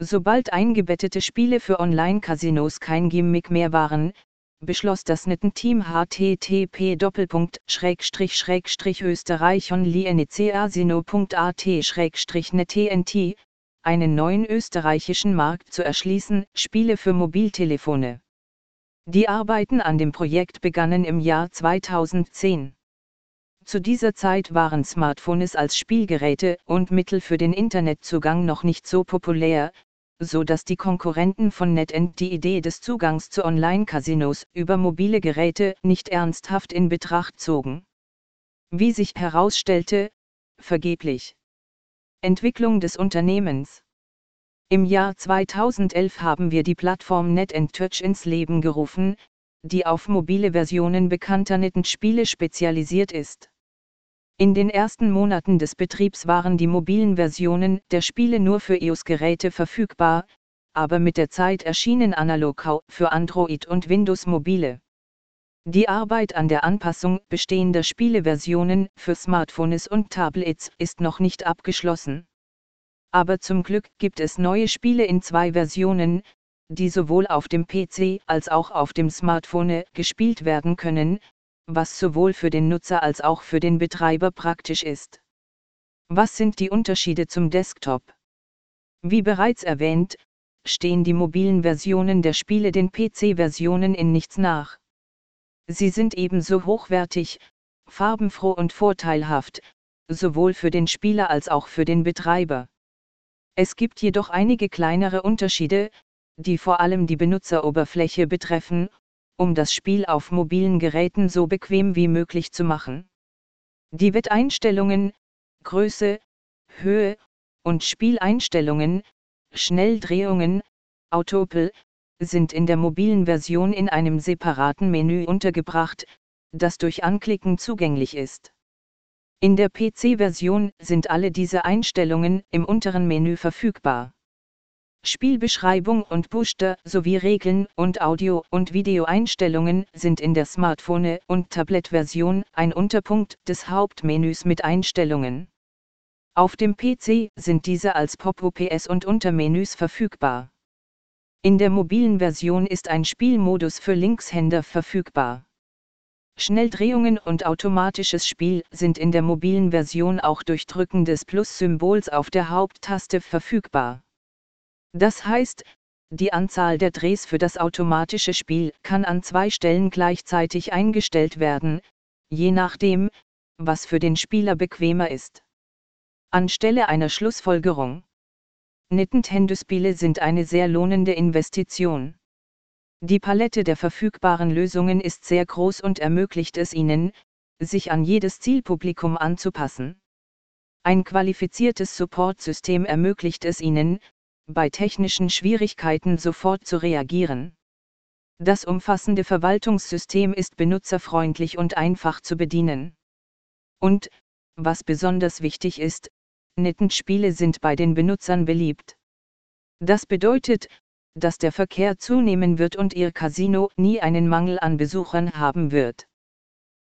Sobald eingebettete Spiele für Online-Casinos kein Gimmick mehr waren, beschloss das Nitten-Team http österreich nettnt einen neuen österreichischen Markt zu erschließen, Spiele für Mobiltelefone. Die Arbeiten an dem Projekt begannen im Jahr 2010. Zu dieser Zeit waren Smartphones als Spielgeräte und Mittel für den Internetzugang noch nicht so populär, so dass die Konkurrenten von NetEnt die Idee des Zugangs zu Online-Casinos über mobile Geräte nicht ernsthaft in Betracht zogen. Wie sich herausstellte, vergeblich. Entwicklung des Unternehmens Im Jahr 2011 haben wir die Plattform NetEnt Touch ins Leben gerufen, die auf mobile Versionen bekannter NetEnt-Spiele spezialisiert ist. In den ersten Monaten des Betriebs waren die mobilen Versionen der Spiele nur für iOS-Geräte verfügbar, aber mit der Zeit erschienen Analog für Android und Windows Mobile. Die Arbeit an der Anpassung bestehender Spieleversionen für Smartphones und Tablets ist noch nicht abgeschlossen. Aber zum Glück gibt es neue Spiele in zwei Versionen, die sowohl auf dem PC als auch auf dem Smartphone gespielt werden können, was sowohl für den Nutzer als auch für den Betreiber praktisch ist. Was sind die Unterschiede zum Desktop? Wie bereits erwähnt, stehen die mobilen Versionen der Spiele den PC-Versionen in nichts nach. Sie sind ebenso hochwertig, farbenfroh und vorteilhaft, sowohl für den Spieler als auch für den Betreiber. Es gibt jedoch einige kleinere Unterschiede, die vor allem die Benutzeroberfläche betreffen, um das Spiel auf mobilen Geräten so bequem wie möglich zu machen. Die Wetteinstellungen, Größe, Höhe und Spieleinstellungen, Schnelldrehungen, Autopel, sind in der mobilen Version in einem separaten Menü untergebracht, das durch Anklicken zugänglich ist. In der PC-Version sind alle diese Einstellungen im unteren Menü verfügbar. Spielbeschreibung und Booster sowie Regeln und Audio- und Videoeinstellungen sind in der Smartphone- und Tablet-Version ein Unterpunkt des Hauptmenüs mit Einstellungen. Auf dem PC sind diese als Pop-UPS und Untermenüs verfügbar. In der mobilen Version ist ein Spielmodus für Linkshänder verfügbar. Schnelldrehungen und automatisches Spiel sind in der mobilen Version auch durch Drücken des Plus-Symbols auf der Haupttaste verfügbar. Das heißt, die Anzahl der Drehs für das automatische Spiel kann an zwei Stellen gleichzeitig eingestellt werden, je nachdem, was für den Spieler bequemer ist. Anstelle einer Schlussfolgerung. Nintendo-Spiele sind eine sehr lohnende Investition. Die Palette der verfügbaren Lösungen ist sehr groß und ermöglicht es ihnen, sich an jedes Zielpublikum anzupassen. Ein qualifiziertes Supportsystem ermöglicht es ihnen, bei technischen Schwierigkeiten sofort zu reagieren. Das umfassende Verwaltungssystem ist benutzerfreundlich und einfach zu bedienen. Und, was besonders wichtig ist, Nintendo-Spiele sind bei den Benutzern beliebt. Das bedeutet, dass der Verkehr zunehmen wird und Ihr Casino nie einen Mangel an Besuchern haben wird.